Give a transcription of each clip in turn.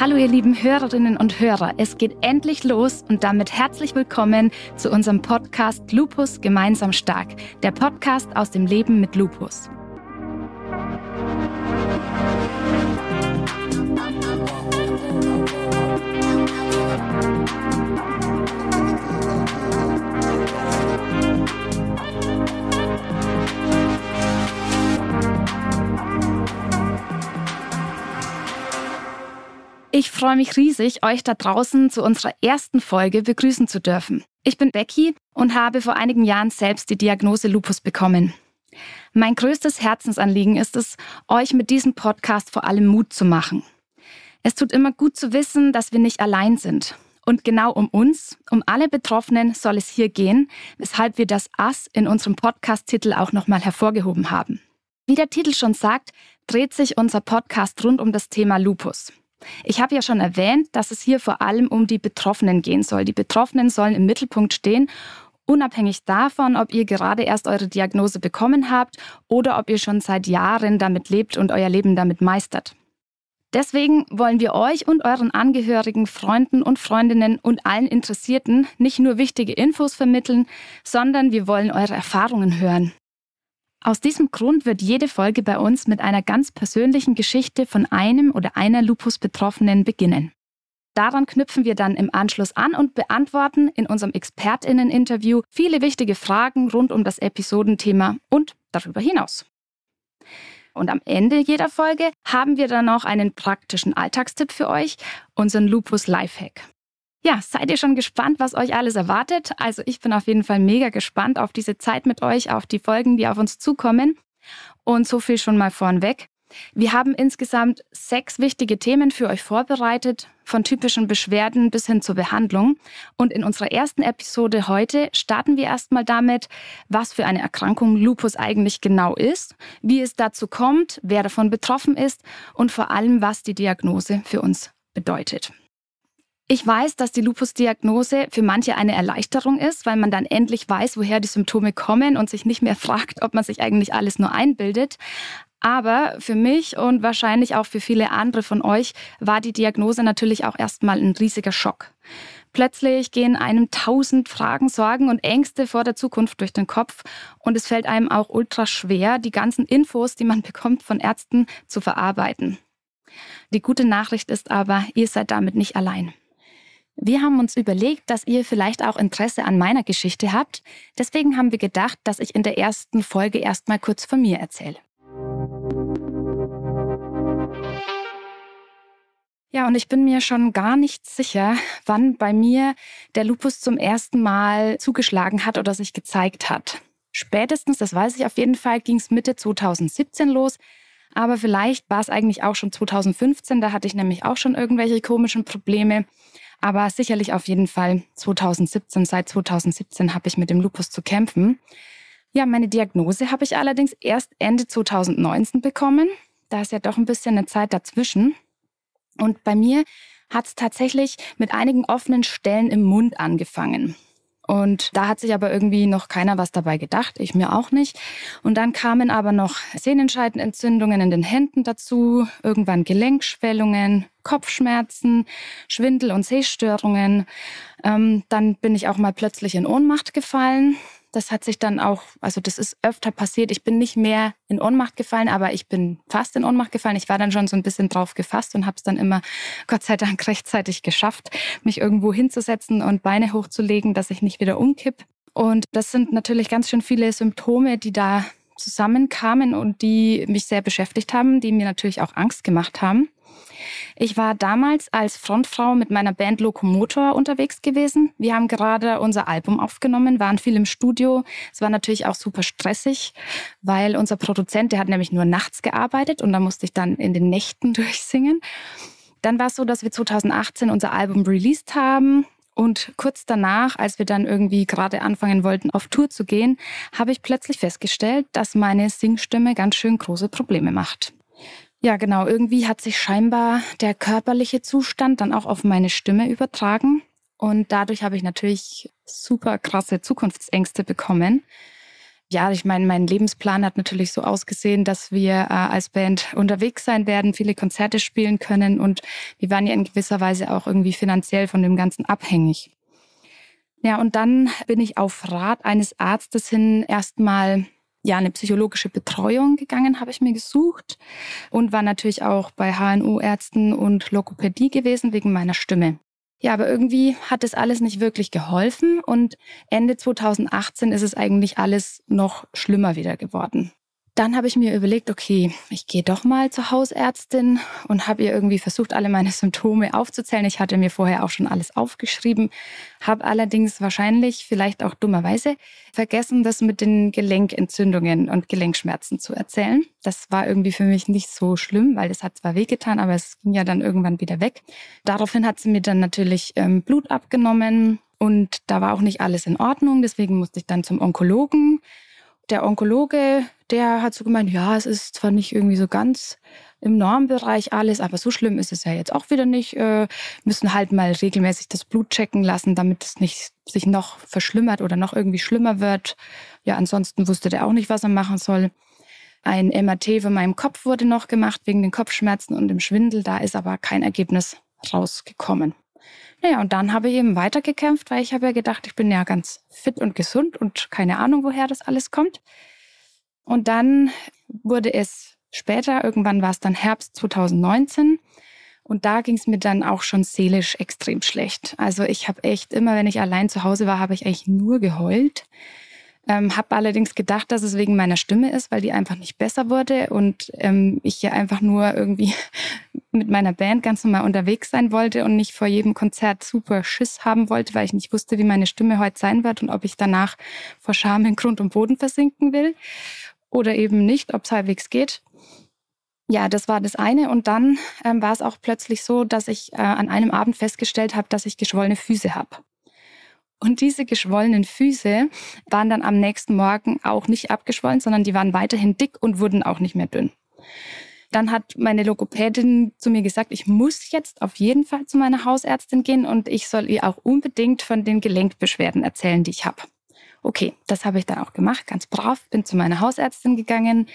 Hallo ihr lieben Hörerinnen und Hörer, es geht endlich los und damit herzlich willkommen zu unserem Podcast Lupus gemeinsam stark, der Podcast aus dem Leben mit Lupus. Ich freue mich riesig, euch da draußen zu unserer ersten Folge begrüßen zu dürfen. Ich bin Becky und habe vor einigen Jahren selbst die Diagnose Lupus bekommen. Mein größtes Herzensanliegen ist es, euch mit diesem Podcast vor allem Mut zu machen. Es tut immer gut zu wissen, dass wir nicht allein sind. Und genau um uns, um alle Betroffenen soll es hier gehen, weshalb wir das Ass in unserem Podcast-Titel auch nochmal hervorgehoben haben. Wie der Titel schon sagt, dreht sich unser Podcast rund um das Thema Lupus. Ich habe ja schon erwähnt, dass es hier vor allem um die Betroffenen gehen soll. Die Betroffenen sollen im Mittelpunkt stehen, unabhängig davon, ob ihr gerade erst eure Diagnose bekommen habt oder ob ihr schon seit Jahren damit lebt und euer Leben damit meistert. Deswegen wollen wir euch und euren Angehörigen, Freunden und Freundinnen und allen Interessierten nicht nur wichtige Infos vermitteln, sondern wir wollen eure Erfahrungen hören. Aus diesem Grund wird jede Folge bei uns mit einer ganz persönlichen Geschichte von einem oder einer Lupus-Betroffenen beginnen. Daran knüpfen wir dann im Anschluss an und beantworten in unserem Expertinnen-Interview viele wichtige Fragen rund um das Episodenthema und darüber hinaus. Und am Ende jeder Folge haben wir dann noch einen praktischen Alltagstipp für euch, unseren Lupus Lifehack. Ja, seid ihr schon gespannt, was euch alles erwartet? Also ich bin auf jeden Fall mega gespannt auf diese Zeit mit euch, auf die Folgen, die auf uns zukommen. Und so viel schon mal vornweg. Wir haben insgesamt sechs wichtige Themen für euch vorbereitet, von typischen Beschwerden bis hin zur Behandlung. Und in unserer ersten Episode heute starten wir erstmal damit, was für eine Erkrankung Lupus eigentlich genau ist, wie es dazu kommt, wer davon betroffen ist und vor allem, was die Diagnose für uns bedeutet. Ich weiß, dass die Lupus-Diagnose für manche eine Erleichterung ist, weil man dann endlich weiß, woher die Symptome kommen und sich nicht mehr fragt, ob man sich eigentlich alles nur einbildet. Aber für mich und wahrscheinlich auch für viele andere von euch war die Diagnose natürlich auch erstmal ein riesiger Schock. Plötzlich gehen einem tausend Fragen, Sorgen und Ängste vor der Zukunft durch den Kopf und es fällt einem auch ultra schwer, die ganzen Infos, die man bekommt von Ärzten, zu verarbeiten. Die gute Nachricht ist aber, ihr seid damit nicht allein. Wir haben uns überlegt, dass ihr vielleicht auch Interesse an meiner Geschichte habt. Deswegen haben wir gedacht, dass ich in der ersten Folge erstmal kurz von mir erzähle. Ja, und ich bin mir schon gar nicht sicher, wann bei mir der Lupus zum ersten Mal zugeschlagen hat oder sich gezeigt hat. Spätestens, das weiß ich auf jeden Fall, ging es Mitte 2017 los. Aber vielleicht war es eigentlich auch schon 2015, da hatte ich nämlich auch schon irgendwelche komischen Probleme. Aber sicherlich auf jeden Fall 2017. Seit 2017 habe ich mit dem Lupus zu kämpfen. Ja, meine Diagnose habe ich allerdings erst Ende 2019 bekommen. Da ist ja doch ein bisschen eine Zeit dazwischen. Und bei mir hat es tatsächlich mit einigen offenen Stellen im Mund angefangen. Und da hat sich aber irgendwie noch keiner was dabei gedacht, ich mir auch nicht. Und dann kamen aber noch Sehnenscheidenentzündungen in den Händen dazu, irgendwann Gelenkschwellungen, Kopfschmerzen, Schwindel und Sehstörungen. Ähm, dann bin ich auch mal plötzlich in Ohnmacht gefallen. Das hat sich dann auch, also das ist öfter passiert. Ich bin nicht mehr in Ohnmacht gefallen, aber ich bin fast in Ohnmacht gefallen. Ich war dann schon so ein bisschen drauf gefasst und habe es dann immer, Gott sei Dank, rechtzeitig geschafft, mich irgendwo hinzusetzen und Beine hochzulegen, dass ich nicht wieder umkipp. Und das sind natürlich ganz schön viele Symptome, die da zusammenkamen und die mich sehr beschäftigt haben, die mir natürlich auch Angst gemacht haben. Ich war damals als Frontfrau mit meiner Band Lokomotor unterwegs gewesen. Wir haben gerade unser Album aufgenommen, waren viel im Studio. Es war natürlich auch super stressig, weil unser Produzent, der hat nämlich nur nachts gearbeitet und da musste ich dann in den Nächten durchsingen. Dann war es so, dass wir 2018 unser Album released haben. Und kurz danach, als wir dann irgendwie gerade anfangen wollten, auf Tour zu gehen, habe ich plötzlich festgestellt, dass meine Singstimme ganz schön große Probleme macht. Ja, genau. Irgendwie hat sich scheinbar der körperliche Zustand dann auch auf meine Stimme übertragen. Und dadurch habe ich natürlich super krasse Zukunftsängste bekommen. ja, ich meine, mein Lebensplan hat natürlich so ausgesehen, dass wir äh, als Band unterwegs sein werden, viele Konzerte spielen können und wir waren ja in gewisser Weise auch irgendwie finanziell von dem Ganzen abhängig. Ja, und dann bin ich auf Rat eines Arztes hin erstmal ja, eine psychologische Betreuung gegangen, habe ich mir gesucht und war natürlich auch bei HNU-Ärzten und Lokopädie gewesen wegen meiner Stimme. Ja, aber irgendwie hat das alles nicht wirklich geholfen und Ende 2018 ist es eigentlich alles noch schlimmer wieder geworden. Dann habe ich mir überlegt, okay, ich gehe doch mal zur Hausärztin und habe ihr irgendwie versucht, alle meine Symptome aufzuzählen. Ich hatte mir vorher auch schon alles aufgeschrieben, habe allerdings wahrscheinlich, vielleicht auch dummerweise, vergessen, das mit den Gelenkentzündungen und Gelenkschmerzen zu erzählen. Das war irgendwie für mich nicht so schlimm, weil es hat zwar wehgetan, aber es ging ja dann irgendwann wieder weg. Daraufhin hat sie mir dann natürlich ähm, Blut abgenommen und da war auch nicht alles in Ordnung. Deswegen musste ich dann zum Onkologen der Onkologe, der hat so gemeint, ja, es ist zwar nicht irgendwie so ganz im Normbereich alles, aber so schlimm ist es ja jetzt auch wieder nicht. Äh, müssen halt mal regelmäßig das Blut checken lassen, damit es nicht sich noch verschlimmert oder noch irgendwie schlimmer wird. Ja, ansonsten wusste der auch nicht, was er machen soll. Ein MRT von meinem Kopf wurde noch gemacht wegen den Kopfschmerzen und dem Schwindel. Da ist aber kein Ergebnis rausgekommen. Naja, und dann habe ich eben weitergekämpft, weil ich habe ja gedacht, ich bin ja ganz fit und gesund und keine Ahnung, woher das alles kommt. Und dann wurde es später, irgendwann war es dann Herbst 2019. Und da ging es mir dann auch schon seelisch extrem schlecht. Also ich habe echt immer, wenn ich allein zu Hause war, habe ich eigentlich nur geheult. Ähm, habe allerdings gedacht, dass es wegen meiner Stimme ist, weil die einfach nicht besser wurde und ähm, ich ja einfach nur irgendwie mit meiner Band ganz normal unterwegs sein wollte und nicht vor jedem Konzert super Schiss haben wollte, weil ich nicht wusste, wie meine Stimme heute sein wird und ob ich danach vor Scham in Grund und Boden versinken will oder eben nicht, ob es halbwegs geht. Ja, das war das eine. Und dann ähm, war es auch plötzlich so, dass ich äh, an einem Abend festgestellt habe, dass ich geschwollene Füße habe. Und diese geschwollenen Füße waren dann am nächsten Morgen auch nicht abgeschwollen, sondern die waren weiterhin dick und wurden auch nicht mehr dünn. Dann hat meine Logopädin zu mir gesagt, ich muss jetzt auf jeden Fall zu meiner Hausärztin gehen und ich soll ihr auch unbedingt von den Gelenkbeschwerden erzählen, die ich habe. Okay, das habe ich dann auch gemacht, ganz brav, bin zu meiner Hausärztin gegangen.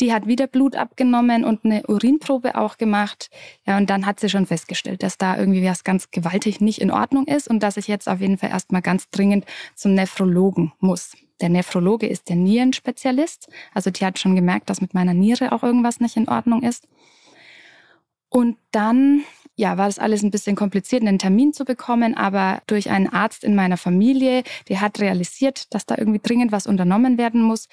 Die hat wieder Blut abgenommen und eine Urinprobe auch gemacht. Ja, und dann hat sie schon festgestellt, dass da irgendwie was ganz gewaltig nicht in Ordnung ist und dass ich jetzt auf jeden Fall erstmal ganz dringend zum Nephrologen muss. Der Nephrologe ist der Nierenspezialist. Also die hat schon gemerkt, dass mit meiner Niere auch irgendwas nicht in Ordnung ist. Und dann ja, war das alles ein bisschen kompliziert, einen Termin zu bekommen, aber durch einen Arzt in meiner Familie, der hat realisiert, dass da irgendwie dringend was unternommen werden muss,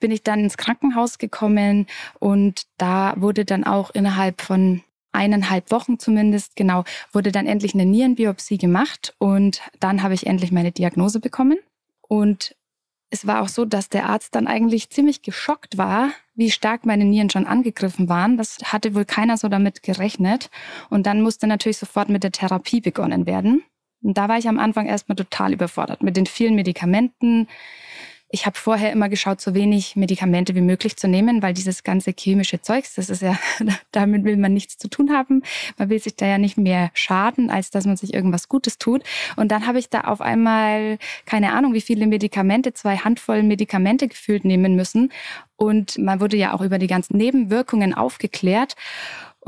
bin ich dann ins Krankenhaus gekommen und da wurde dann auch innerhalb von eineinhalb Wochen zumindest, genau, wurde dann endlich eine Nierenbiopsie gemacht und dann habe ich endlich meine Diagnose bekommen. Und es war auch so, dass der Arzt dann eigentlich ziemlich geschockt war, wie stark meine Nieren schon angegriffen waren. Das hatte wohl keiner so damit gerechnet. Und dann musste natürlich sofort mit der Therapie begonnen werden. Und da war ich am Anfang erstmal total überfordert mit den vielen Medikamenten, ich habe vorher immer geschaut, so wenig Medikamente wie möglich zu nehmen, weil dieses ganze chemische Zeugs, das ist ja, damit will man nichts zu tun haben. Man will sich da ja nicht mehr schaden, als dass man sich irgendwas Gutes tut. Und dann habe ich da auf einmal keine Ahnung, wie viele Medikamente, zwei Handvollen Medikamente gefühlt nehmen müssen. Und man wurde ja auch über die ganzen Nebenwirkungen aufgeklärt.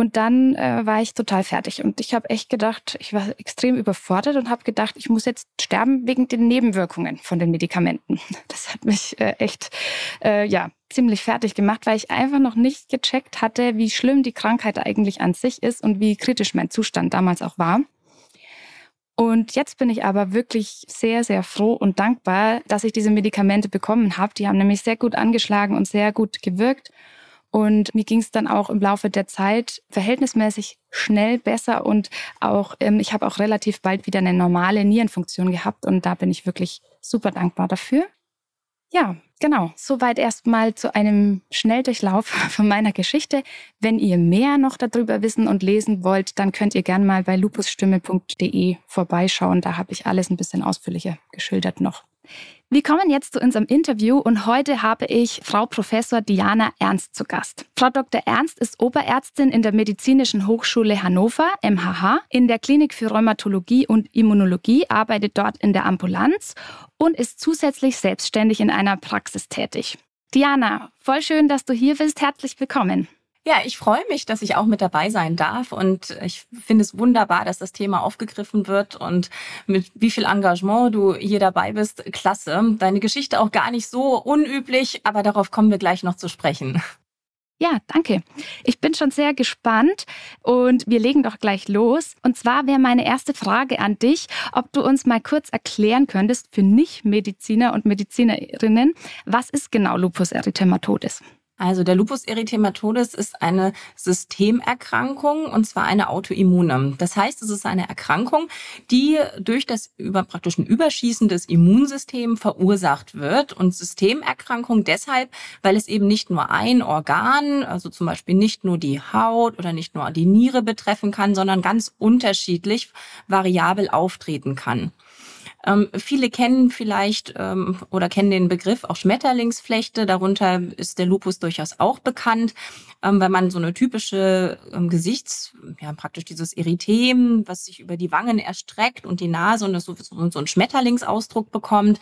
Und dann äh, war ich total fertig. Und ich habe echt gedacht, ich war extrem überfordert und habe gedacht, ich muss jetzt sterben wegen den Nebenwirkungen von den Medikamenten. Das hat mich äh, echt, äh, ja, ziemlich fertig gemacht, weil ich einfach noch nicht gecheckt hatte, wie schlimm die Krankheit eigentlich an sich ist und wie kritisch mein Zustand damals auch war. Und jetzt bin ich aber wirklich sehr, sehr froh und dankbar, dass ich diese Medikamente bekommen habe. Die haben nämlich sehr gut angeschlagen und sehr gut gewirkt. Und mir ging es dann auch im Laufe der Zeit verhältnismäßig schnell besser und auch ähm, ich habe auch relativ bald wieder eine normale Nierenfunktion gehabt und da bin ich wirklich super dankbar dafür. Ja, genau. Soweit erstmal zu einem Schnelldurchlauf von meiner Geschichte. Wenn ihr mehr noch darüber wissen und lesen wollt, dann könnt ihr gerne mal bei lupusstimme.de vorbeischauen. Da habe ich alles ein bisschen ausführlicher geschildert noch. Wir kommen jetzt zu unserem Interview und heute habe ich Frau Professor Diana Ernst zu Gast. Frau Dr. Ernst ist Oberärztin in der Medizinischen Hochschule Hannover, MHH, in der Klinik für Rheumatologie und Immunologie, arbeitet dort in der Ambulanz und ist zusätzlich selbstständig in einer Praxis tätig. Diana, voll schön, dass du hier bist. Herzlich willkommen. Ja, ich freue mich, dass ich auch mit dabei sein darf und ich finde es wunderbar, dass das Thema aufgegriffen wird und mit wie viel Engagement du hier dabei bist. Klasse. Deine Geschichte auch gar nicht so unüblich, aber darauf kommen wir gleich noch zu sprechen. Ja, danke. Ich bin schon sehr gespannt und wir legen doch gleich los. Und zwar wäre meine erste Frage an dich, ob du uns mal kurz erklären könntest für Nicht-Mediziner und Medizinerinnen, was ist genau Lupus erythematodes? Also der Lupus erythematodes ist eine Systemerkrankung und zwar eine Autoimmune. Das heißt, es ist eine Erkrankung, die durch das über praktisch Überschießen des Immunsystems verursacht wird und Systemerkrankung deshalb, weil es eben nicht nur ein Organ, also zum Beispiel nicht nur die Haut oder nicht nur die Niere betreffen kann, sondern ganz unterschiedlich variabel auftreten kann. Ähm, viele kennen vielleicht ähm, oder kennen den Begriff auch Schmetterlingsflechte. Darunter ist der Lupus durchaus auch bekannt, ähm, wenn man so eine typische ähm, Gesichts, ja praktisch dieses Erythem, was sich über die Wangen erstreckt und die Nase und das so, so, so einen Schmetterlingsausdruck bekommt.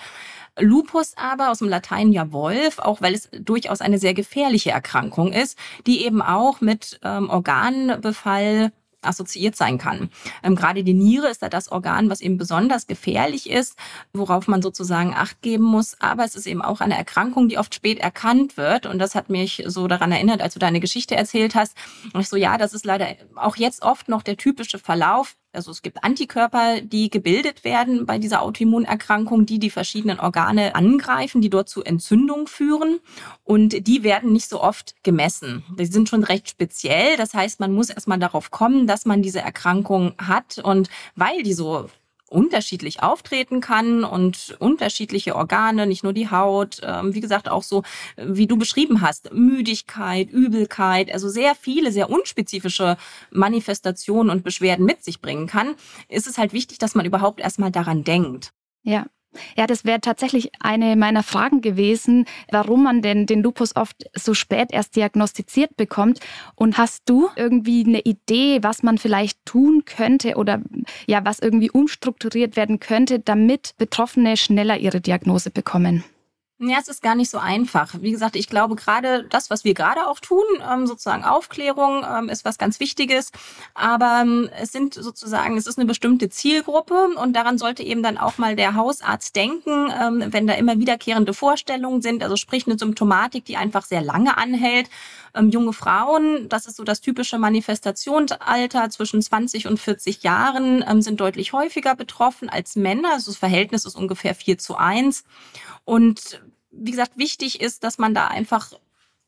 Lupus aber aus dem Latein ja Wolf, auch weil es durchaus eine sehr gefährliche Erkrankung ist, die eben auch mit ähm, Organbefall assoziiert sein kann. Ähm, gerade die Niere ist da das Organ, was eben besonders gefährlich ist, worauf man sozusagen Acht geben muss. Aber es ist eben auch eine Erkrankung, die oft spät erkannt wird. Und das hat mich so daran erinnert, als du deine Geschichte erzählt hast. Und ich so, ja, das ist leider auch jetzt oft noch der typische Verlauf also es gibt Antikörper, die gebildet werden bei dieser Autoimmunerkrankung, die die verschiedenen Organe angreifen, die dort zu Entzündung führen. Und die werden nicht so oft gemessen. Die sind schon recht speziell. Das heißt, man muss erstmal darauf kommen, dass man diese Erkrankung hat. Und weil die so unterschiedlich auftreten kann und unterschiedliche Organe, nicht nur die Haut, ähm, wie gesagt auch so, wie du beschrieben hast, Müdigkeit, Übelkeit, also sehr viele, sehr unspezifische Manifestationen und Beschwerden mit sich bringen kann, ist es halt wichtig, dass man überhaupt erstmal daran denkt. Ja, ja, das wäre tatsächlich eine meiner Fragen gewesen, warum man denn den Lupus oft so spät erst diagnostiziert bekommt. Und hast du irgendwie eine Idee, was man vielleicht tun könnte oder ja, was irgendwie umstrukturiert werden könnte, damit Betroffene schneller ihre Diagnose bekommen? Ja, es ist gar nicht so einfach. Wie gesagt, ich glaube gerade das, was wir gerade auch tun, ähm, sozusagen Aufklärung ähm, ist was ganz Wichtiges. Aber ähm, es sind sozusagen, es ist eine bestimmte Zielgruppe und daran sollte eben dann auch mal der Hausarzt denken, wenn da immer wiederkehrende Vorstellungen sind, also sprich eine Symptomatik, die einfach sehr lange anhält. Junge Frauen, das ist so das typische Manifestationsalter zwischen 20 und 40 Jahren, sind deutlich häufiger betroffen als Männer. Also das Verhältnis ist ungefähr 4 zu 1. Und wie gesagt, wichtig ist, dass man da einfach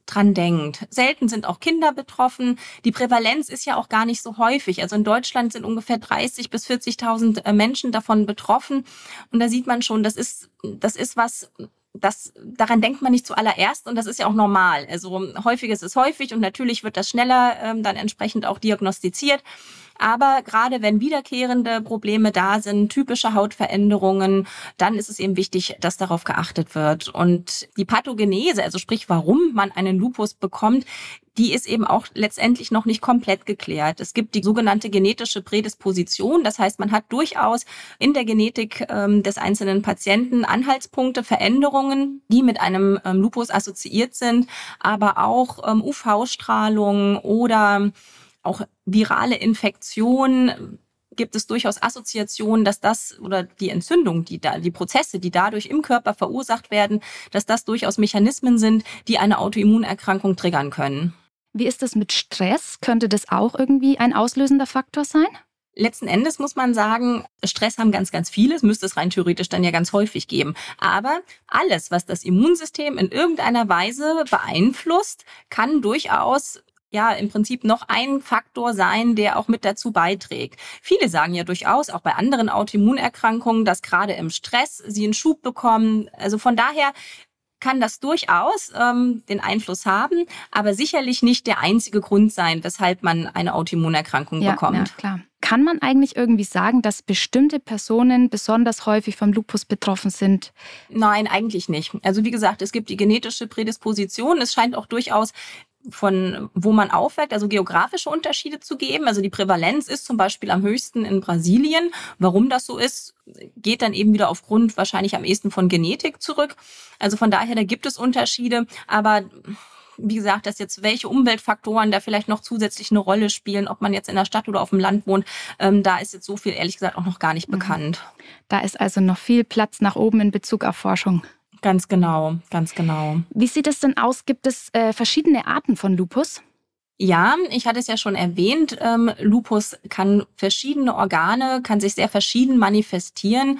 dran denkt. Selten sind auch Kinder betroffen. Die Prävalenz ist ja auch gar nicht so häufig. Also in Deutschland sind ungefähr 30 bis 40.000 äh, Menschen davon betroffen. Und da sieht man schon, das ist, das ist was, das, daran denkt man nicht zuallererst und das ist ja auch normal. Also häufiges ist häufig und natürlich wird das schneller ähm, dann entsprechend auch diagnostiziert. Aber gerade wenn wiederkehrende Probleme da sind, typische Hautveränderungen, dann ist es eben wichtig, dass darauf geachtet wird. Und die Pathogenese, also sprich, warum man einen Lupus bekommt, die ist eben auch letztendlich noch nicht komplett geklärt. Es gibt die sogenannte genetische Prädisposition. Das heißt, man hat durchaus in der Genetik ähm, des einzelnen Patienten Anhaltspunkte, Veränderungen, die mit einem ähm, Lupus assoziiert sind, aber auch ähm, UV-Strahlung oder auch virale Infektionen gibt es durchaus Assoziationen, dass das oder die Entzündung, die da, die Prozesse, die dadurch im Körper verursacht werden, dass das durchaus Mechanismen sind, die eine Autoimmunerkrankung triggern können. Wie ist es mit Stress? Könnte das auch irgendwie ein auslösender Faktor sein? Letzten Endes muss man sagen, Stress haben ganz, ganz viele. Es müsste es rein theoretisch dann ja ganz häufig geben. Aber alles, was das Immunsystem in irgendeiner Weise beeinflusst, kann durchaus ja im Prinzip noch ein Faktor sein, der auch mit dazu beiträgt. Viele sagen ja durchaus, auch bei anderen Autoimmunerkrankungen, dass gerade im Stress sie einen Schub bekommen. Also von daher kann das durchaus ähm, den Einfluss haben, aber sicherlich nicht der einzige Grund sein, weshalb man eine Autoimmunerkrankung ja, bekommt. Ja, klar. Kann man eigentlich irgendwie sagen, dass bestimmte Personen besonders häufig vom Lupus betroffen sind? Nein, eigentlich nicht. Also wie gesagt, es gibt die genetische Prädisposition. Es scheint auch durchaus von wo man aufweckt, also geografische Unterschiede zu geben. Also die Prävalenz ist zum Beispiel am höchsten in Brasilien. Warum das so ist, geht dann eben wieder aufgrund wahrscheinlich am ehesten von Genetik zurück. Also von daher, da gibt es Unterschiede, aber wie gesagt, dass jetzt welche Umweltfaktoren da vielleicht noch zusätzlich eine Rolle spielen, ob man jetzt in der Stadt oder auf dem Land wohnt, ähm, da ist jetzt so viel ehrlich gesagt auch noch gar nicht mhm. bekannt. Da ist also noch viel Platz nach oben in Bezug auf Forschung. Ganz genau, ganz genau. Wie sieht es denn aus? Gibt es äh, verschiedene Arten von Lupus? Ja, ich hatte es ja schon erwähnt, ähm, Lupus kann verschiedene Organe, kann sich sehr verschieden manifestieren.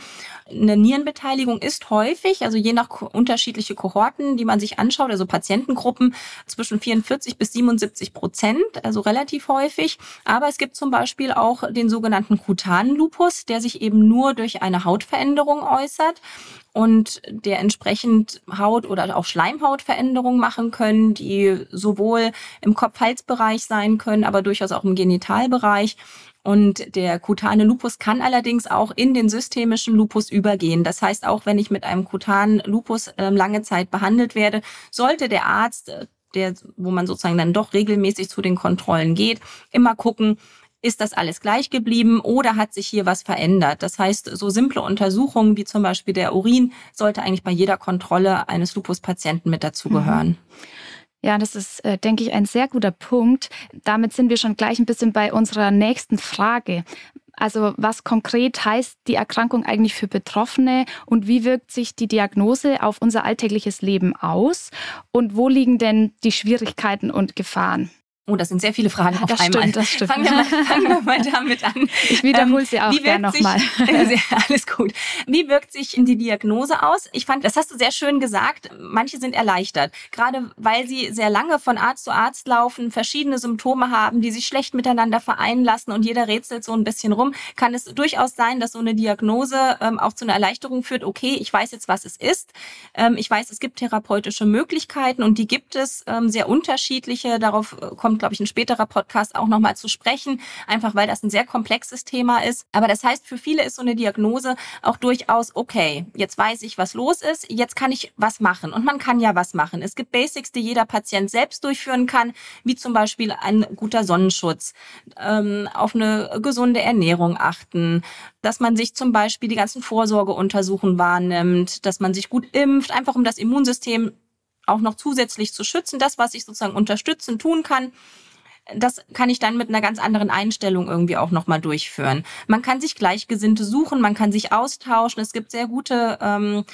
Eine Nierenbeteiligung ist häufig, also je nach unterschiedliche Kohorten, die man sich anschaut, also Patientengruppen zwischen 44 bis 77 Prozent, also relativ häufig. Aber es gibt zum Beispiel auch den sogenannten kutanen Lupus, der sich eben nur durch eine Hautveränderung äußert und der entsprechend Haut- oder auch Schleimhautveränderungen machen können, die sowohl im Kopf-Hals-Bereich sein können, aber durchaus auch im Genitalbereich. Und der kutane Lupus kann allerdings auch in den systemischen Lupus übergehen. Das heißt, auch wenn ich mit einem kutanen Lupus äh, lange Zeit behandelt werde, sollte der Arzt, äh, der, wo man sozusagen dann doch regelmäßig zu den Kontrollen geht, immer gucken, ist das alles gleich geblieben oder hat sich hier was verändert? Das heißt, so simple Untersuchungen wie zum Beispiel der Urin sollte eigentlich bei jeder Kontrolle eines Lupus-Patienten mit dazugehören. Mhm. Ja, das ist, äh, denke ich, ein sehr guter Punkt. Damit sind wir schon gleich ein bisschen bei unserer nächsten Frage. Also was konkret heißt die Erkrankung eigentlich für Betroffene und wie wirkt sich die Diagnose auf unser alltägliches Leben aus? Und wo liegen denn die Schwierigkeiten und Gefahren? Oh, das sind sehr viele Fragen auf das einmal. Stimmt, das stimmt. Fangen wir mal, fangen wir mal damit an. Ich wiederhole sie auch gerne nochmal. alles gut. Wie wirkt sich die Diagnose aus? Ich fand, das hast du sehr schön gesagt. Manche sind erleichtert, gerade weil sie sehr lange von Arzt zu Arzt laufen, verschiedene Symptome haben, die sich schlecht miteinander vereinen lassen und jeder rätselt so ein bisschen rum. Kann es durchaus sein, dass so eine Diagnose ähm, auch zu einer Erleichterung führt. Okay, ich weiß jetzt, was es ist. Ähm, ich weiß, es gibt therapeutische Möglichkeiten und die gibt es ähm, sehr unterschiedliche. Darauf äh, kommt glaube ich, ein späterer Podcast auch nochmal zu sprechen, einfach weil das ein sehr komplexes Thema ist. Aber das heißt, für viele ist so eine Diagnose auch durchaus, okay, jetzt weiß ich, was los ist, jetzt kann ich was machen. Und man kann ja was machen. Es gibt Basics, die jeder Patient selbst durchführen kann, wie zum Beispiel ein guter Sonnenschutz, ähm, auf eine gesunde Ernährung achten, dass man sich zum Beispiel die ganzen Vorsorgeuntersuchungen wahrnimmt, dass man sich gut impft, einfach um das Immunsystem auch noch zusätzlich zu schützen. Das, was ich sozusagen unterstützen tun kann, das kann ich dann mit einer ganz anderen Einstellung irgendwie auch nochmal durchführen. Man kann sich Gleichgesinnte suchen, man kann sich austauschen. Es gibt sehr gute, ähm,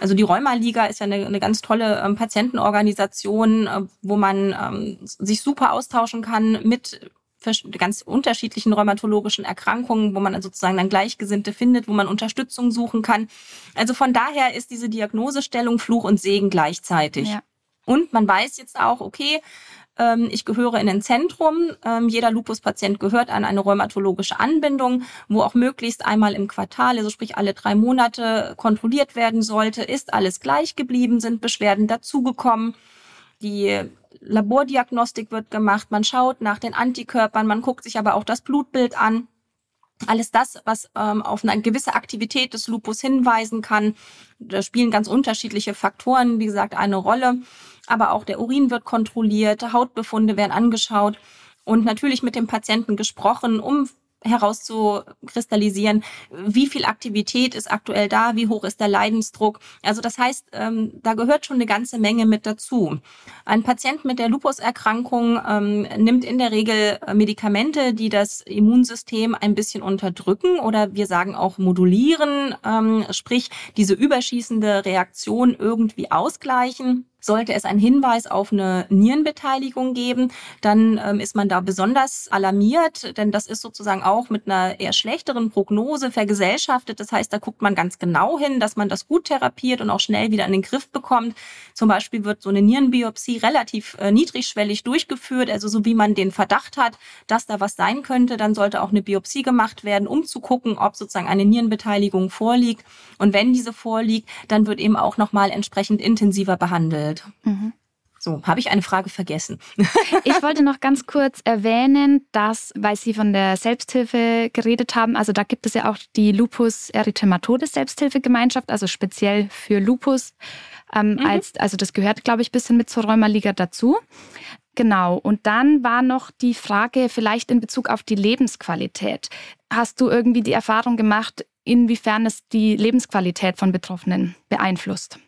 also die Rheuma-Liga ist ja eine, eine ganz tolle ähm, Patientenorganisation, äh, wo man ähm, sich super austauschen kann mit ganz unterschiedlichen rheumatologischen Erkrankungen, wo man sozusagen dann Gleichgesinnte findet, wo man Unterstützung suchen kann. Also von daher ist diese Diagnosestellung Fluch und Segen gleichzeitig. Ja. Und man weiß jetzt auch, okay, ähm, ich gehöre in ein Zentrum. Ähm, jeder Lupus-Patient gehört an eine rheumatologische Anbindung, wo auch möglichst einmal im Quartal, also sprich alle drei Monate, kontrolliert werden sollte. Ist alles gleich geblieben? Sind Beschwerden dazugekommen? Die Labordiagnostik wird gemacht, man schaut nach den Antikörpern, man guckt sich aber auch das Blutbild an. Alles das, was ähm, auf eine gewisse Aktivität des Lupus hinweisen kann. Da spielen ganz unterschiedliche Faktoren, wie gesagt, eine Rolle. Aber auch der Urin wird kontrolliert, Hautbefunde werden angeschaut und natürlich mit dem Patienten gesprochen, um herauszukristallisieren, wie viel Aktivität ist aktuell da, wie hoch ist der Leidensdruck. Also das heißt, ähm, da gehört schon eine ganze Menge mit dazu. Ein Patient mit der Lupus-Erkrankung ähm, nimmt in der Regel äh, Medikamente, die das Immunsystem ein bisschen unterdrücken oder wir sagen auch modulieren, ähm, sprich diese überschießende Reaktion irgendwie ausgleichen. Sollte es einen Hinweis auf eine Nierenbeteiligung geben, dann ähm, ist man da besonders alarmiert, denn das ist sozusagen auch mit einer eher schlechteren Prognose vergesellschaftet. Das heißt, da guckt man ganz genau hin, dass man das gut therapiert und auch schnell wieder in den Griff bekommt. Zum Beispiel wird so eine Nierenbiopsie relativ äh, niedrigschwellig durchgeführt, also so wie man den Verdacht hat, dass da was sein könnte, dann sollte auch eine Biopsie gemacht werden, um zu gucken, ob sozusagen eine Nierenbeteiligung vorliegt. Und wenn diese vorliegt, dann wird eben auch nochmal entsprechend intensiver behandelt. Mhm. So, habe ich eine Frage vergessen? ich wollte noch ganz kurz erwähnen, dass, weil Sie von der Selbsthilfe geredet haben, also da gibt es ja auch die Lupus Erythematodes Selbsthilfegemeinschaft, also speziell für Lupus. Ähm, mhm. als, also das gehört, glaube ich, ein bisschen mit zur Rheumaliga dazu. Genau. Und dann war noch die Frage vielleicht in Bezug auf die Lebensqualität. Hast du irgendwie die Erfahrung gemacht, inwiefern es die Lebensqualität von Betroffenen beeinflusst?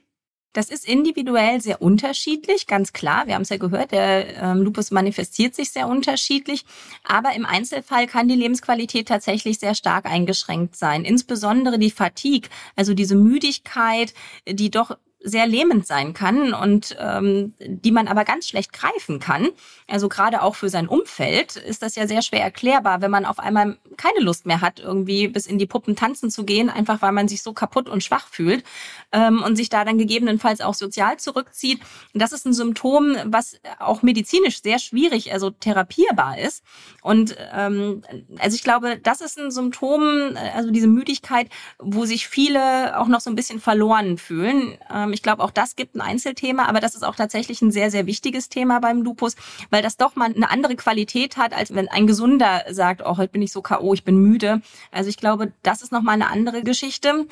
Das ist individuell sehr unterschiedlich, ganz klar. Wir haben es ja gehört, der ähm, Lupus manifestiert sich sehr unterschiedlich. Aber im Einzelfall kann die Lebensqualität tatsächlich sehr stark eingeschränkt sein. Insbesondere die Fatigue, also diese Müdigkeit, die doch sehr lähmend sein kann und ähm, die man aber ganz schlecht greifen kann. Also gerade auch für sein Umfeld ist das ja sehr schwer erklärbar, wenn man auf einmal keine Lust mehr hat, irgendwie bis in die Puppen tanzen zu gehen, einfach weil man sich so kaputt und schwach fühlt ähm, und sich da dann gegebenenfalls auch sozial zurückzieht. Das ist ein Symptom, was auch medizinisch sehr schwierig, also therapierbar ist. Und ähm, also ich glaube, das ist ein Symptom, also diese Müdigkeit, wo sich viele auch noch so ein bisschen verloren fühlen. Ähm, ich glaube, auch das gibt ein Einzelthema, aber das ist auch tatsächlich ein sehr, sehr wichtiges Thema beim Lupus, weil das doch mal eine andere Qualität hat, als wenn ein Gesunder sagt, oh, heute bin ich so K.O., ich bin müde. Also ich glaube, das ist nochmal eine andere Geschichte.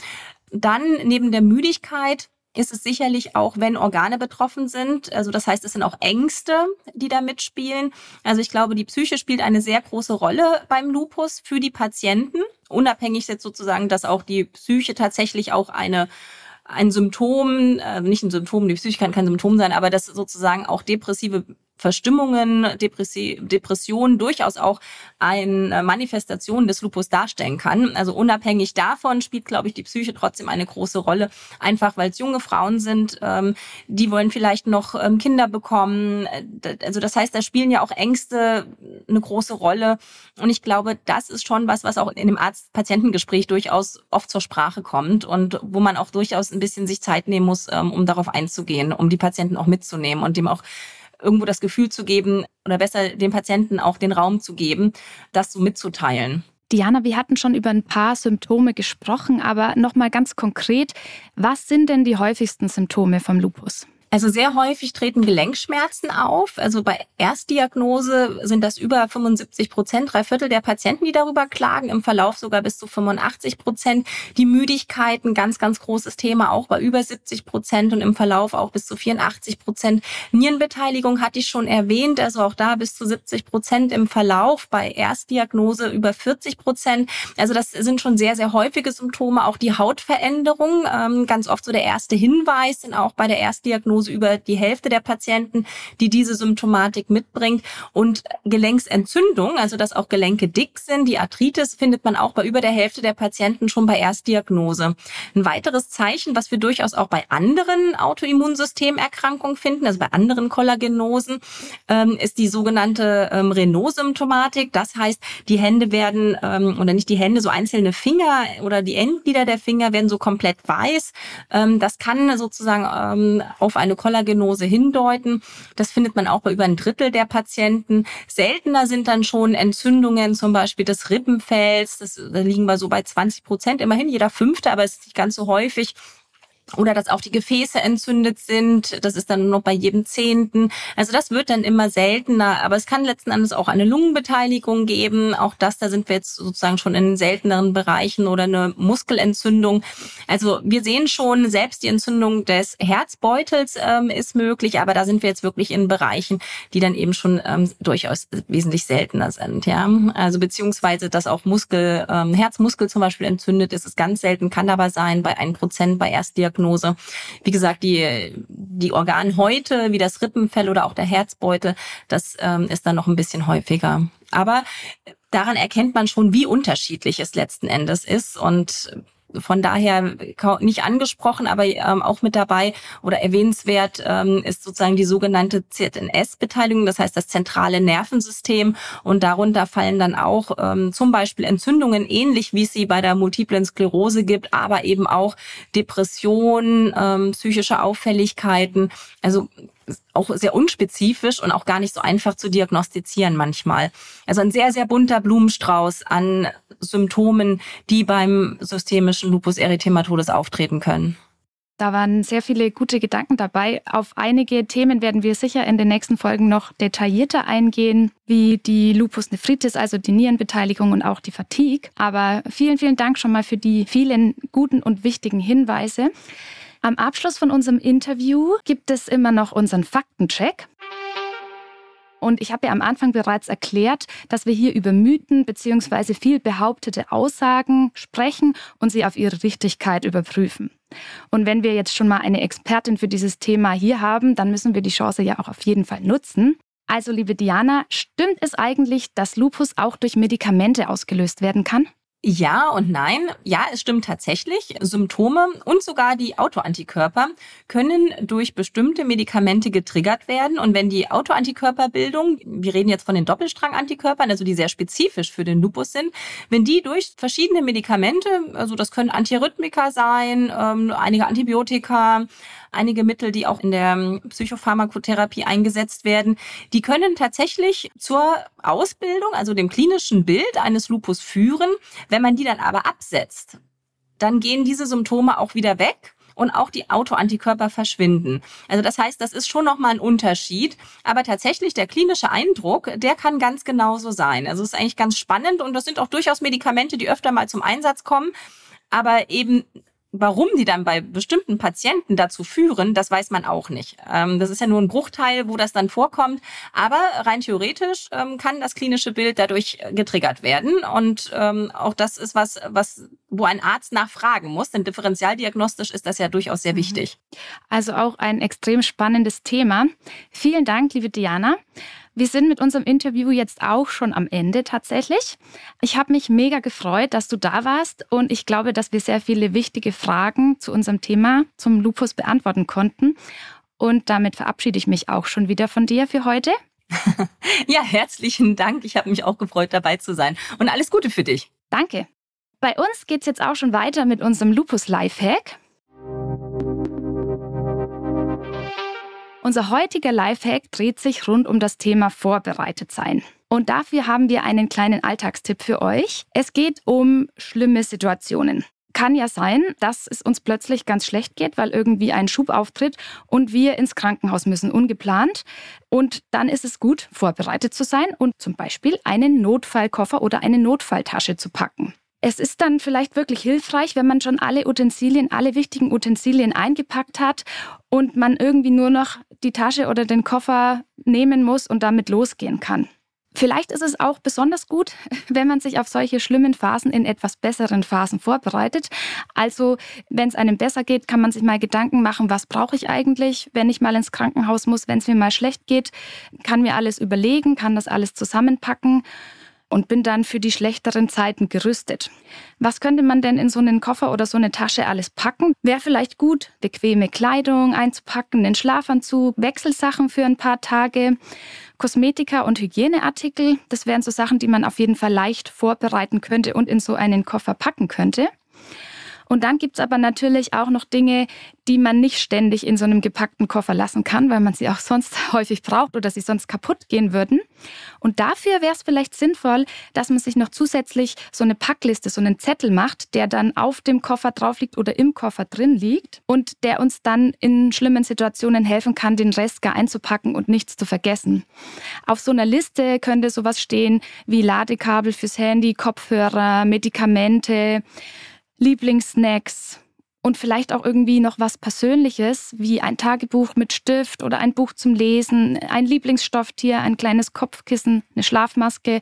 Dann neben der Müdigkeit ist es sicherlich auch, wenn Organe betroffen sind. Also das heißt, es sind auch Ängste, die da mitspielen. Also ich glaube, die Psyche spielt eine sehr große Rolle beim Lupus für die Patienten. Unabhängig jetzt sozusagen, dass auch die Psyche tatsächlich auch eine ein Symptom, äh, nicht ein Symptom, die Psyche kann kein Symptom sein, aber dass sozusagen auch depressive Verstimmungen, Depressi Depressionen durchaus auch eine Manifestation des Lupus darstellen kann. Also unabhängig davon spielt, glaube ich, die Psyche trotzdem eine große Rolle, einfach weil es junge Frauen sind, ähm, die wollen vielleicht noch ähm, Kinder bekommen. Also das heißt, da spielen ja auch Ängste eine große Rolle. Und ich glaube, das ist schon was, was auch in dem Arzt-Patientengespräch durchaus oft zur Sprache kommt und wo man auch durchaus ein bisschen sich Zeit nehmen muss, ähm, um darauf einzugehen, um die Patienten auch mitzunehmen und dem auch irgendwo das Gefühl zu geben oder besser dem Patienten auch den Raum zu geben, das so mitzuteilen. Diana, wir hatten schon über ein paar Symptome gesprochen, aber noch mal ganz konkret, was sind denn die häufigsten Symptome vom Lupus? Also sehr häufig treten Gelenkschmerzen auf. Also bei Erstdiagnose sind das über 75 Prozent, drei Viertel der Patienten, die darüber klagen, im Verlauf sogar bis zu 85 Prozent. Die Müdigkeit, ein ganz, ganz großes Thema, auch bei über 70 Prozent und im Verlauf auch bis zu 84 Prozent. Nierenbeteiligung hatte ich schon erwähnt, also auch da bis zu 70 Prozent im Verlauf, bei Erstdiagnose über 40 Prozent. Also das sind schon sehr, sehr häufige Symptome. Auch die Hautveränderung, ähm, ganz oft so der erste Hinweis, sind auch bei der Erstdiagnose Diagnose über die Hälfte der Patienten, die diese Symptomatik mitbringt. Und Gelenksentzündung, also dass auch Gelenke dick sind, die Arthritis findet man auch bei über der Hälfte der Patienten schon bei Erstdiagnose. Ein weiteres Zeichen, was wir durchaus auch bei anderen Autoimmunsystemerkrankungen finden, also bei anderen Kollagenosen, ähm, ist die sogenannte ähm, Renault-Symptomatik. Das heißt, die Hände werden, ähm, oder nicht die Hände, so einzelne Finger oder die Endglieder der Finger werden so komplett weiß. das kann sozusagen auf eine eine Kollagenose hindeuten. Das findet man auch bei über ein Drittel der Patienten. Seltener sind dann schon Entzündungen, zum Beispiel des Rippenfells. Das, da liegen wir so bei 20 Prozent, immerhin jeder fünfte, aber es ist nicht ganz so häufig oder dass auch die Gefäße entzündet sind. Das ist dann nur noch bei jedem Zehnten. Also das wird dann immer seltener. Aber es kann letzten Endes auch eine Lungenbeteiligung geben. Auch das, da sind wir jetzt sozusagen schon in selteneren Bereichen oder eine Muskelentzündung. Also wir sehen schon, selbst die Entzündung des Herzbeutels ähm, ist möglich. Aber da sind wir jetzt wirklich in Bereichen, die dann eben schon ähm, durchaus wesentlich seltener sind. Ja, also beziehungsweise, dass auch Muskel, ähm, Herzmuskel zum Beispiel entzündet ist, ist ganz selten, kann aber sein bei ein Prozent bei Erstdiagnose Diagnose. Wie gesagt, die, die Organhäute, wie das Rippenfell oder auch der Herzbeutel, das ähm, ist dann noch ein bisschen häufiger. Aber daran erkennt man schon, wie unterschiedlich es letzten Endes ist. Und von daher nicht angesprochen, aber ähm, auch mit dabei oder erwähnenswert ähm, ist sozusagen die sogenannte ZNS-Beteiligung, das heißt das zentrale Nervensystem. Und darunter fallen dann auch ähm, zum Beispiel Entzündungen, ähnlich wie es sie bei der multiplen Sklerose gibt, aber eben auch Depressionen, ähm, psychische Auffälligkeiten. Also auch sehr unspezifisch und auch gar nicht so einfach zu diagnostizieren manchmal. Also ein sehr, sehr bunter Blumenstrauß an Symptomen, die beim systemischen Lupus erythematodes auftreten können. Da waren sehr viele gute Gedanken dabei. Auf einige Themen werden wir sicher in den nächsten Folgen noch detaillierter eingehen, wie die Lupus nephritis, also die Nierenbeteiligung und auch die Fatigue. Aber vielen, vielen Dank schon mal für die vielen guten und wichtigen Hinweise. Am Abschluss von unserem Interview gibt es immer noch unseren Faktencheck. Und ich habe ja am Anfang bereits erklärt, dass wir hier über Mythen bzw. viel behauptete Aussagen sprechen und sie auf ihre Richtigkeit überprüfen. Und wenn wir jetzt schon mal eine Expertin für dieses Thema hier haben, dann müssen wir die Chance ja auch auf jeden Fall nutzen. Also, liebe Diana, stimmt es eigentlich, dass Lupus auch durch Medikamente ausgelöst werden kann? Ja und nein. Ja, es stimmt tatsächlich. Symptome und sogar die Autoantikörper können durch bestimmte Medikamente getriggert werden. Und wenn die Autoantikörperbildung, wir reden jetzt von den Doppelstrangantikörpern, also die sehr spezifisch für den Lupus sind, wenn die durch verschiedene Medikamente, also das können Antirhythmika sein, ähm, einige Antibiotika, einige Mittel, die auch in der ähm, Psychopharmakotherapie eingesetzt werden, die können tatsächlich zur Ausbildung, also dem klinischen Bild eines Lupus führen. Wenn man die dann aber absetzt, dann gehen diese Symptome auch wieder weg und auch die Autoantikörper verschwinden. Also das heißt, das ist schon nochmal ein Unterschied. Aber tatsächlich der klinische Eindruck, der kann ganz genauso sein. Also es ist eigentlich ganz spannend und das sind auch durchaus Medikamente, die öfter mal zum Einsatz kommen. Aber eben Warum die dann bei bestimmten Patienten dazu führen, das weiß man auch nicht. Ähm, das ist ja nur ein Bruchteil, wo das dann vorkommt. Aber rein theoretisch ähm, kann das klinische Bild dadurch getriggert werden. Und ähm, auch das ist was, was, wo ein Arzt nachfragen muss. Denn differentialdiagnostisch ist das ja durchaus sehr mhm. wichtig. Also auch ein extrem spannendes Thema. Vielen Dank, liebe Diana. Wir sind mit unserem Interview jetzt auch schon am Ende tatsächlich. Ich habe mich mega gefreut, dass du da warst und ich glaube, dass wir sehr viele wichtige Fragen zu unserem Thema, zum Lupus, beantworten konnten. Und damit verabschiede ich mich auch schon wieder von dir für heute. ja, herzlichen Dank. Ich habe mich auch gefreut, dabei zu sein. Und alles Gute für dich. Danke. Bei uns geht es jetzt auch schon weiter mit unserem Lupus Lifehack. Unser heutiger Lifehack dreht sich rund um das Thema Vorbereitet sein. Und dafür haben wir einen kleinen Alltagstipp für euch. Es geht um schlimme Situationen. Kann ja sein, dass es uns plötzlich ganz schlecht geht, weil irgendwie ein Schub auftritt und wir ins Krankenhaus müssen, ungeplant. Und dann ist es gut, vorbereitet zu sein und zum Beispiel einen Notfallkoffer oder eine Notfalltasche zu packen. Es ist dann vielleicht wirklich hilfreich, wenn man schon alle Utensilien, alle wichtigen Utensilien eingepackt hat und man irgendwie nur noch die Tasche oder den Koffer nehmen muss und damit losgehen kann. Vielleicht ist es auch besonders gut, wenn man sich auf solche schlimmen Phasen in etwas besseren Phasen vorbereitet. Also, wenn es einem besser geht, kann man sich mal Gedanken machen, was brauche ich eigentlich, wenn ich mal ins Krankenhaus muss, wenn es mir mal schlecht geht, kann mir alles überlegen, kann das alles zusammenpacken und bin dann für die schlechteren Zeiten gerüstet. Was könnte man denn in so einen Koffer oder so eine Tasche alles packen? Wäre vielleicht gut, bequeme Kleidung einzupacken, einen Schlafanzug, Wechselsachen für ein paar Tage, Kosmetika und Hygieneartikel. Das wären so Sachen, die man auf jeden Fall leicht vorbereiten könnte und in so einen Koffer packen könnte. Und dann gibt es aber natürlich auch noch Dinge, die man nicht ständig in so einem gepackten Koffer lassen kann, weil man sie auch sonst häufig braucht oder sie sonst kaputt gehen würden. Und dafür wäre es vielleicht sinnvoll, dass man sich noch zusätzlich so eine Packliste, so einen Zettel macht, der dann auf dem Koffer drauf liegt oder im Koffer drin liegt und der uns dann in schlimmen Situationen helfen kann, den Rest gar einzupacken und nichts zu vergessen. Auf so einer Liste könnte sowas stehen wie Ladekabel fürs Handy, Kopfhörer, Medikamente, Lieblingssnacks und vielleicht auch irgendwie noch was Persönliches, wie ein Tagebuch mit Stift oder ein Buch zum Lesen, ein Lieblingsstofftier, ein kleines Kopfkissen, eine Schlafmaske,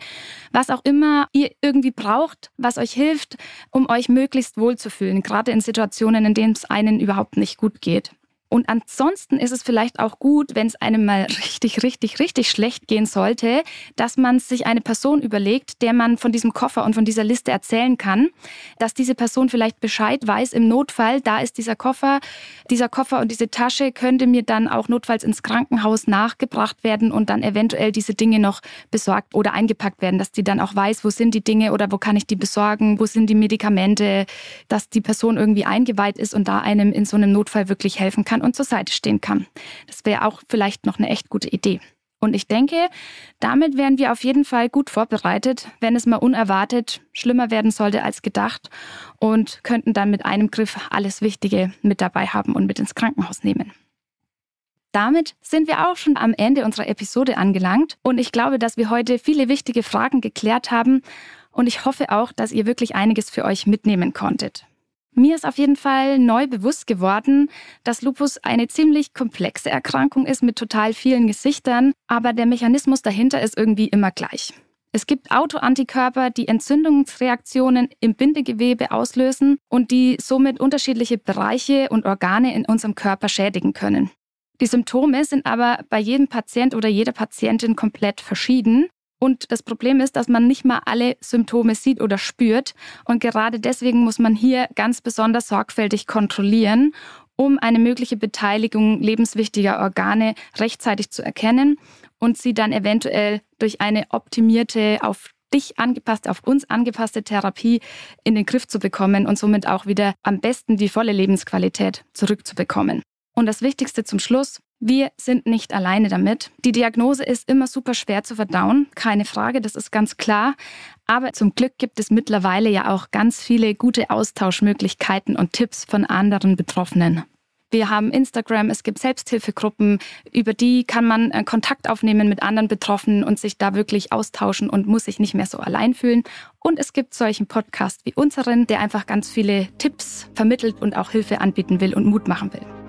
was auch immer ihr irgendwie braucht, was euch hilft, um euch möglichst wohlzufühlen, gerade in Situationen, in denen es einen überhaupt nicht gut geht. Und ansonsten ist es vielleicht auch gut, wenn es einem mal richtig, richtig, richtig schlecht gehen sollte, dass man sich eine Person überlegt, der man von diesem Koffer und von dieser Liste erzählen kann, dass diese Person vielleicht Bescheid weiß im Notfall, da ist dieser Koffer, dieser Koffer und diese Tasche könnte mir dann auch notfalls ins Krankenhaus nachgebracht werden und dann eventuell diese Dinge noch besorgt oder eingepackt werden, dass die dann auch weiß, wo sind die Dinge oder wo kann ich die besorgen, wo sind die Medikamente, dass die Person irgendwie eingeweiht ist und da einem in so einem Notfall wirklich helfen kann und zur Seite stehen kann. Das wäre auch vielleicht noch eine echt gute Idee. Und ich denke, damit wären wir auf jeden Fall gut vorbereitet, wenn es mal unerwartet schlimmer werden sollte als gedacht und könnten dann mit einem Griff alles Wichtige mit dabei haben und mit ins Krankenhaus nehmen. Damit sind wir auch schon am Ende unserer Episode angelangt und ich glaube, dass wir heute viele wichtige Fragen geklärt haben und ich hoffe auch, dass ihr wirklich einiges für euch mitnehmen konntet. Mir ist auf jeden Fall neu bewusst geworden, dass Lupus eine ziemlich komplexe Erkrankung ist mit total vielen Gesichtern, aber der Mechanismus dahinter ist irgendwie immer gleich. Es gibt Autoantikörper, die Entzündungsreaktionen im Bindegewebe auslösen und die somit unterschiedliche Bereiche und Organe in unserem Körper schädigen können. Die Symptome sind aber bei jedem Patient oder jeder Patientin komplett verschieden und das Problem ist, dass man nicht mal alle Symptome sieht oder spürt. Und gerade deswegen muss man hier ganz besonders sorgfältig kontrollieren, um eine mögliche Beteiligung lebenswichtiger Organe rechtzeitig zu erkennen und sie dann eventuell durch eine optimierte, auf dich angepasste, auf uns angepasste Therapie in den Griff zu bekommen und somit auch wieder am besten die volle Lebensqualität zurückzubekommen. Und das Wichtigste zum Schluss, wir sind nicht alleine damit. Die Diagnose ist immer super schwer zu verdauen, keine Frage, das ist ganz klar. Aber zum Glück gibt es mittlerweile ja auch ganz viele gute Austauschmöglichkeiten und Tipps von anderen Betroffenen. Wir haben Instagram, es gibt Selbsthilfegruppen, über die kann man äh, Kontakt aufnehmen mit anderen Betroffenen und sich da wirklich austauschen und muss sich nicht mehr so allein fühlen. Und es gibt solchen Podcast wie unseren, der einfach ganz viele Tipps vermittelt und auch Hilfe anbieten will und Mut machen will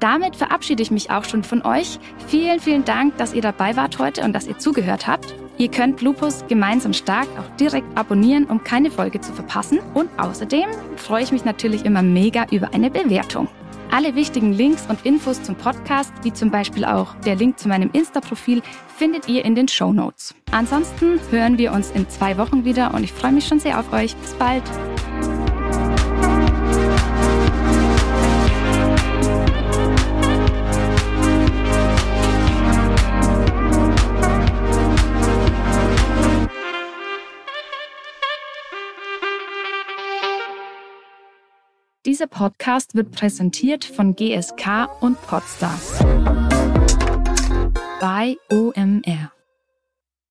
damit verabschiede ich mich auch schon von euch. Vielen, vielen Dank, dass ihr dabei wart heute und dass ihr zugehört habt. Ihr könnt Lupus gemeinsam stark auch direkt abonnieren, um keine Folge zu verpassen. Und außerdem freue ich mich natürlich immer mega über eine Bewertung. Alle wichtigen Links und Infos zum Podcast, wie zum Beispiel auch der Link zu meinem Insta-Profil, findet ihr in den Show Notes. Ansonsten hören wir uns in zwei Wochen wieder und ich freue mich schon sehr auf euch. Bis bald! Dieser Podcast wird präsentiert von GSK und Podstars bei OMR.